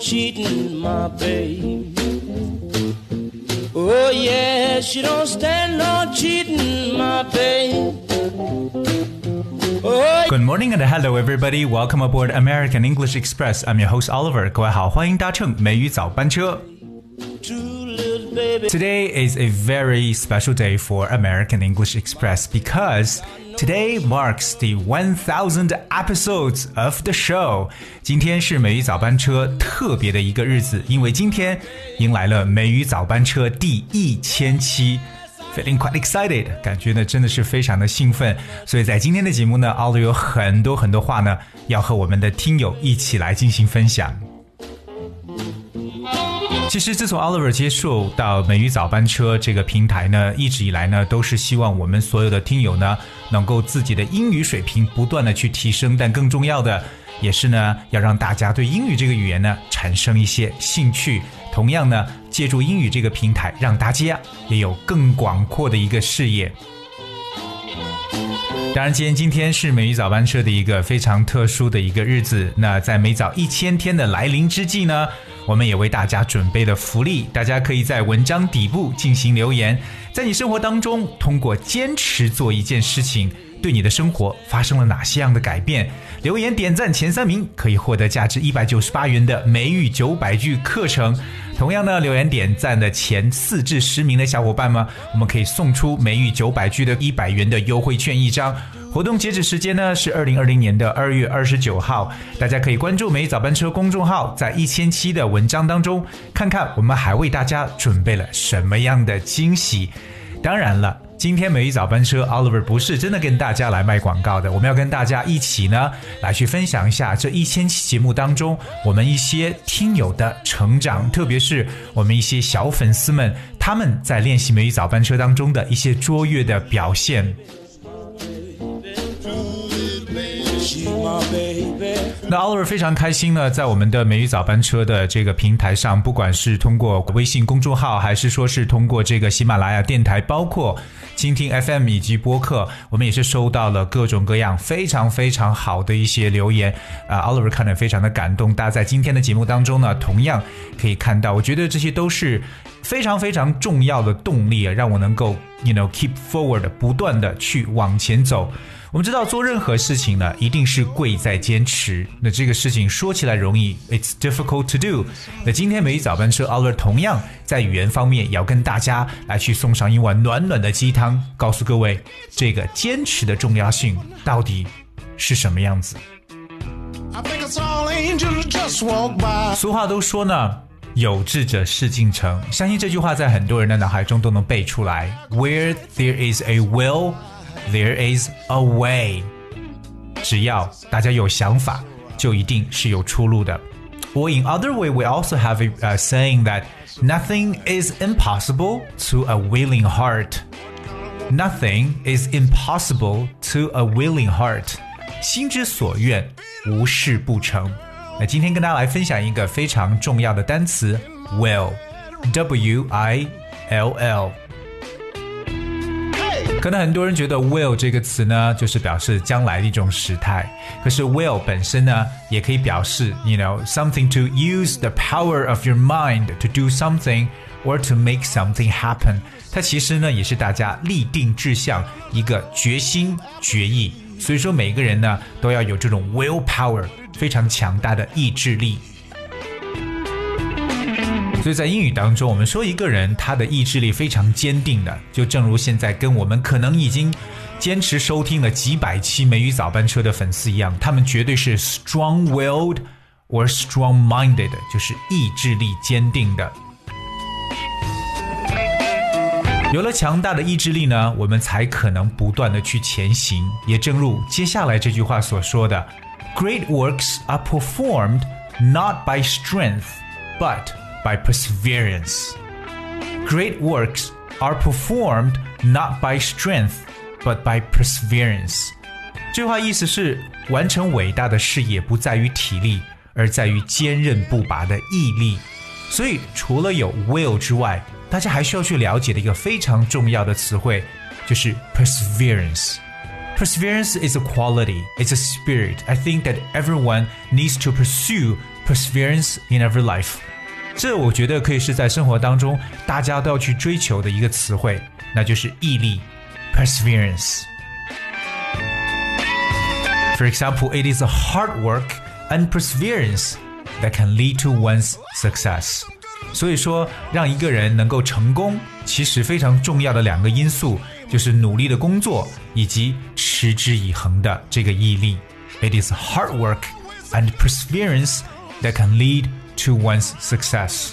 cheating, my babe. Oh, yeah, she don't stand no cheating, my babe. Oh, Good morning and hello everybody. Welcome aboard American English Express. I'm your host Oliver. 各位好，欢迎搭乘美语早班车。 true little baby. Today is a very special day for American English Express because today marks the 1000 episodes of the show. 今天是美语早班车特别的一个日子，因为今天迎来了美语早班车第一千期。Feeling quite excited，感觉呢真的是非常的兴奋，所以在今天的节目呢，奥利有很多很多话呢要和我们的听友一起来进行分享。其实，自从 Oliver 接受到美语早班车这个平台呢，一直以来呢，都是希望我们所有的听友呢，能够自己的英语水平不断的去提升，但更重要的也是呢，要让大家对英语这个语言呢产生一些兴趣。同样呢，借助英语这个平台，让大家也有更广阔的一个视野。当然，今天今天是美语早班车的一个非常特殊的一个日子。那在美早一千天的来临之际呢，我们也为大家准备了福利，大家可以在文章底部进行留言，在你生活当中通过坚持做一件事情，对你的生活发生了哪些样的改变？留言点赞前三名可以获得价值一百九十八元的美语九百句课程。同样呢，留言点赞的前四至十名的小伙伴们，我们可以送出美语九百句的一百元的优惠券一张。活动截止时间呢是二零二零年的二月二十九号，大家可以关注美早班车公众号，在一千期的文章当中看看我们还为大家准备了什么样的惊喜。当然了。今天美语早班车，Oliver 不是真的跟大家来卖广告的，我们要跟大家一起呢来去分享一下这一千期节目当中我们一些听友的成长，特别是我们一些小粉丝们他们在练习美语早班车当中的一些卓越的表现。那 Oliver 非常开心呢，在我们的美语早班车的这个平台上，不管是通过微信公众号，还是说是通过这个喜马拉雅电台，包括蜻蜓 FM 以及播客，我们也是收到了各种各样非常非常好的一些留言啊、o l i v e r 看着非常的感动。大家在今天的节目当中呢，同样可以看到，我觉得这些都是非常非常重要的动力啊，让我能够 you know keep forward，不断的去往前走。我们知道做任何事情呢，一定是贵在坚持。那这个事情说起来容易，it's difficult to do。那今天美语早班车 Oliver 同样在语言方面也要跟大家来去送上一碗暖暖的鸡汤，告诉各位这个坚持的重要性到底是什么样子。俗话都说呢，有志者事竟成。相信这句话在很多人的脑海中都能背出来。Where there is a will, there is a way。只要大家有想法，就一定是有出路的。Or in other way, we also have a uh, saying that nothing is impossible to a willing heart. Nothing is impossible to a willing heart. 心之所愿，无事不成。那今天跟大家来分享一个非常重要的单词，will，w i l l。 可能很多人觉得 will 这个词呢，就是表示将来的一种时态。可是 will 本身呢，也可以表示，you know something to use the power of your mind to do something or to make something happen。它其实呢，也是大家立定志向一个决心决意。所以说，每个人呢，都要有这种 will power，非常强大的意志力。所以在英语当中，我们说一个人他的意志力非常坚定的，就正如现在跟我们可能已经坚持收听了几百期美语早班车的粉丝一样，他们绝对是 strong-willed or strong-minded，就是意志力坚定的。有了强大的意志力呢，我们才可能不断的去前行。也正如接下来这句话所说的，Great works are performed not by strength, but by perseverance. Great works are performed not by strength, but by perseverance. 这句话意思是，完成伟大的事业不在于体力，而在于坚韧不拔的毅力。所以，除了有 will 之外，大家还需要去了解的一个非常重要的词汇，就是 perseverance。Perseverance is a quality, it's a spirit. I think that everyone needs to pursue perseverance in every life。 这我觉得可以是在生活当中大家都要去追求的一个词汇，那就是毅力 perseverance。For example, it is a hard work and perseverance that can lead to one's success. 所以说，让一个人能够成功，其实非常重要的两个因素就是努力的工作以及持之以恒的这个毅力。It is hard work and perseverance that can lead to one's success.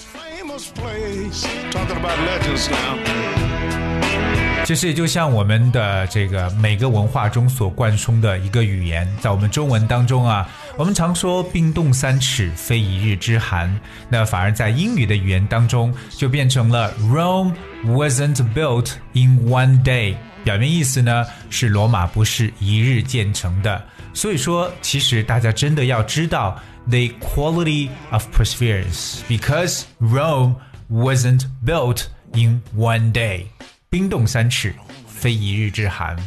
其实也就像我们的这个每个文化中所贯通的一个语言，在我们中文当中啊，我们常说“冰冻三尺，非一日之寒”，那反而在英语的语言当中就变成了 “Rome wasn't built in one day”，表面意思呢是罗马不是一日建成的。所以说，其实大家真的要知道 the quality of perseverance，because Rome wasn't built in one day。冰冻三尺，非一日之寒。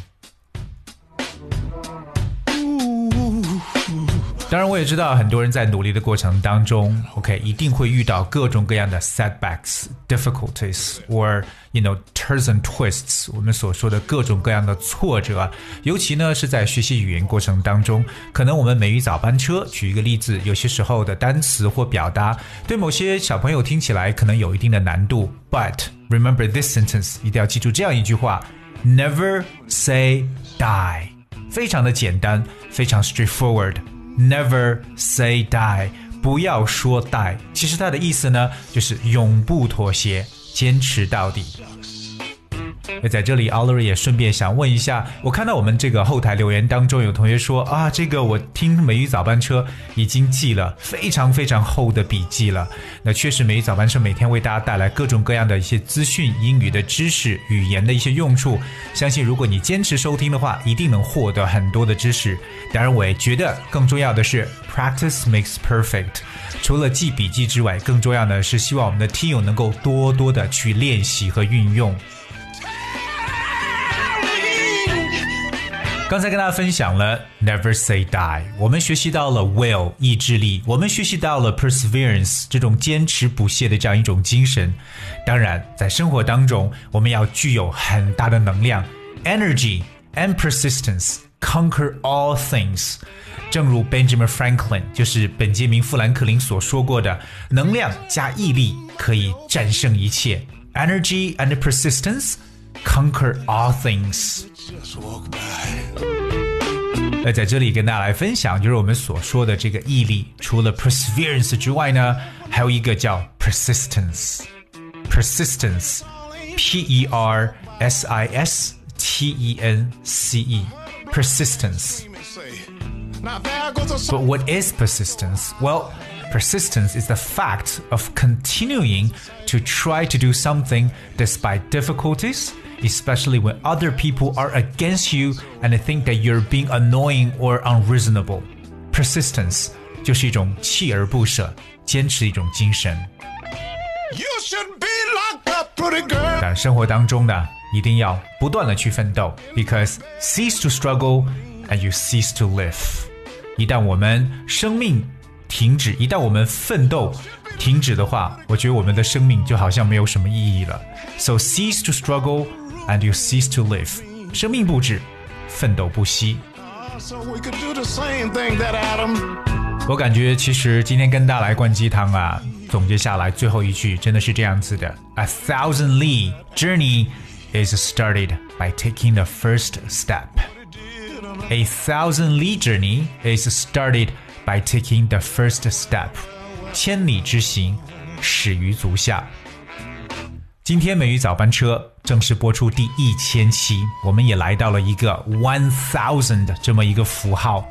当然，我也知道很多人在努力的过程当中，OK，一定会遇到各种各样的 setbacks、difficulties，or you know turns and twists，我们所说的各种各样的挫折。尤其呢是在学习语言过程当中，可能我们美语早班车，举一个例子，有些时候的单词或表达，对某些小朋友听起来可能有一定的难度。But remember this sentence，一定要记住这样一句话：Never say die，非常的简单，非常 straightforward。Never say die，不要说 die。其实它的意思呢，就是永不妥协，坚持到底。那在这里 o l i r 也顺便想问一下，我看到我们这个后台留言当中有同学说啊，这个我听美语早班车已经记了非常非常厚的笔记了。那确实，美语早班车每天为大家带来各种各样的一些资讯、英语的知识、语言的一些用处。相信如果你坚持收听的话，一定能获得很多的知识。当然，我也觉得更重要的是 practice makes perfect。除了记笔记之外，更重要的是希望我们的听友能够多多的去练习和运用。刚才跟大家分享了 never say die，我们学习到了 will 意志力，我们学习到了 perseverance 这种坚持不懈的这样一种精神。当然，在生活当中，我们要具有很大的能量 energy and persistence conquer all things。正如 Benjamin Franklin 就是本杰明富兰克林所说过的，能量加毅力可以战胜一切。Energy and persistence conquer all things。那在这里跟大家来分享，就是我们所说的这个毅力，除了 perseverance 之外呢，还有一个叫 persistence。persistence，p e r s i s t e n c e，persistence。But what is persistence? Well, persistence is the fact of continuing to try to do something despite difficulties especially when other people are against you and think that you're being annoying or unreasonable. Persistence 就是一种锲而不舍、坚持的一种精神。但生活当中呢，一定要不断的去奋斗，because cease to struggle and you cease to live。一旦我们生命 停止，一旦我们奋斗停止的话，我觉得我们的生命就好像没有什么意义了。So cease to struggle and you cease to live。生命不止，奋斗不息。我感觉其实今天跟大家来灌鸡汤啊，总结下来最后一句真的是这样子的：A thousand li journey is started by taking the first step. A thousand li journey is started By taking the first step. 千里之行，始于足下。今天美语早班车正式播出第一千期，我们也来到了一个 one thousand 这么一个符号。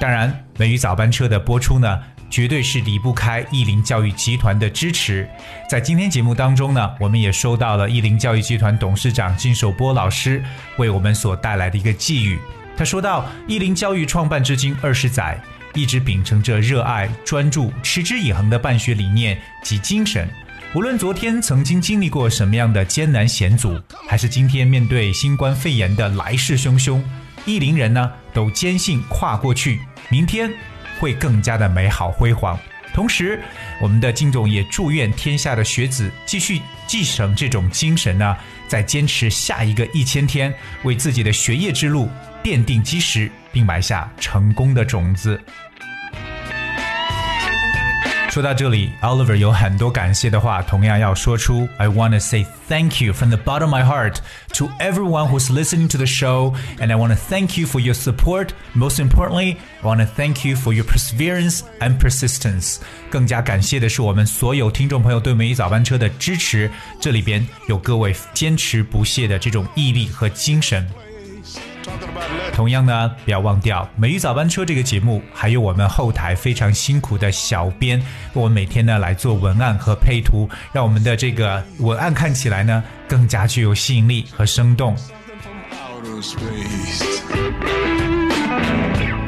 当然，美语早班车的播出呢，绝对是离不开意林教育集团的支持。在今天节目当中呢，我们也收到了意林教育集团董事长金守波老师为我们所带来的一个寄语。他说到，意林教育创办至今二十载，一直秉承着热爱、专注、持之以恒的办学理念及精神。无论昨天曾经经历过什么样的艰难险阻，还是今天面对新冠肺炎的来势汹汹，意林人呢都坚信跨过去，明天会更加的美好辉煌。同时，我们的金总也祝愿天下的学子继续继承这种精神呢，在坚持下一个一千天，为自己的学业之路奠定基石，并埋下成功的种子。说到这里，Oliver 有很多感谢的话，同样要说出。I want to say thank you from the bottom of my heart to everyone who's listening to the show, and I want to thank you for your support. Most importantly, I want to thank you for your perseverance and persistence. 更加感谢的是我们所有听众朋友对每一早班车的支持，这里边有各位坚持不懈的这种毅力和精神。 同样呢，不要忘掉《美语早班车》这个节目，还有我们后台非常辛苦的小编，我们每天呢来做文案和配图，让我们的这个文案看起来呢更加具有吸引力和生动。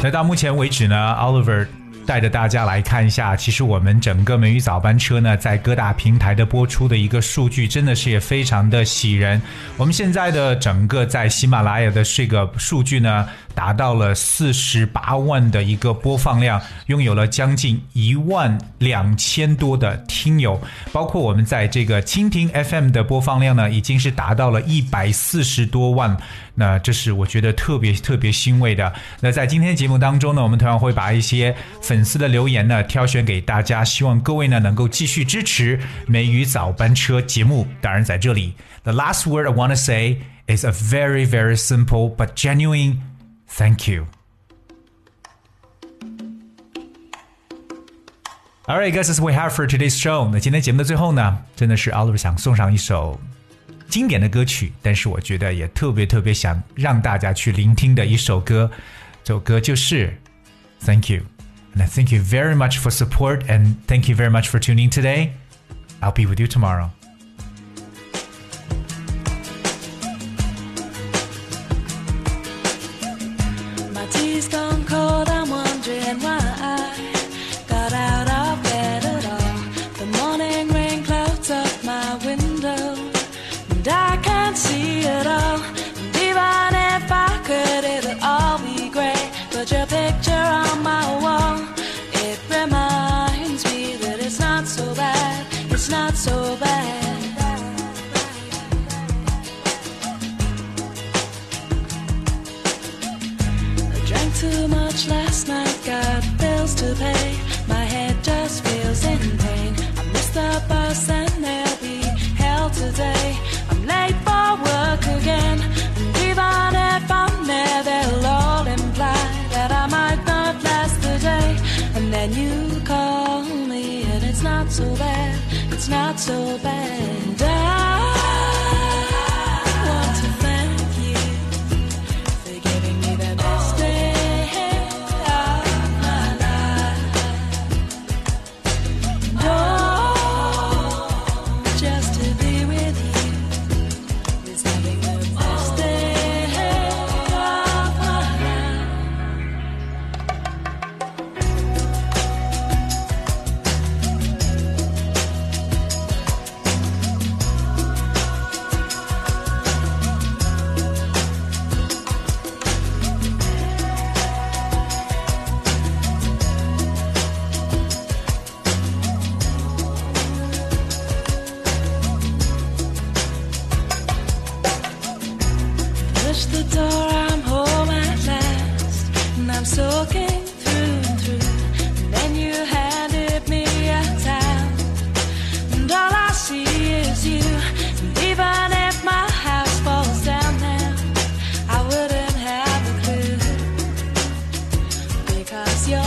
那到目前为止呢，Oliver 带着大家来看一下，其实我们整个美语早班车呢，在各大平台的播出的一个数据，真的是也非常的喜人。我们现在的整个在喜马拉雅的这个数据呢，达到了四十八万的一个播放量，拥有了将近一万两千多的听友，包括我们在这个蜻蜓 FM 的播放量呢，已经是达到了一百四十多万。那这是我觉得特别特别欣慰的。那在今天节目当中呢，我们同样会把一些粉丝的留言呢挑选给大家，希望各位呢能够继续支持美语早班车节目。当然，在这里，the last word I want to say is a very very simple but genuine thank you. All right, guys, that's what we have for today's show. 那今天节目的最后呢，真的是 Oliver 想送上一首经典的歌曲，但是我觉得也特别特别想让大家去聆听的一首歌，这首歌就是《Thank You》。 And I thank you very much for support and thank you very much for tuning today. I'll be with you tomorrow. So bad. muchas